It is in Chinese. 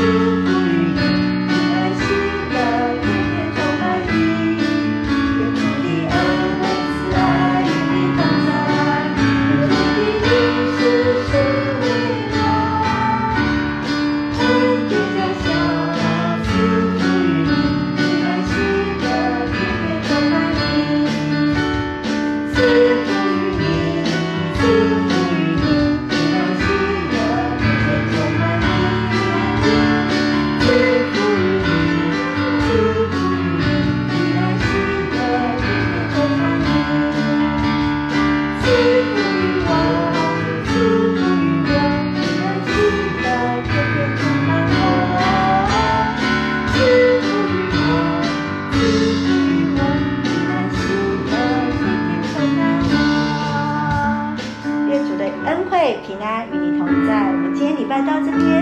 Música 恩惠平安与你同在。我们今天礼拜到这边。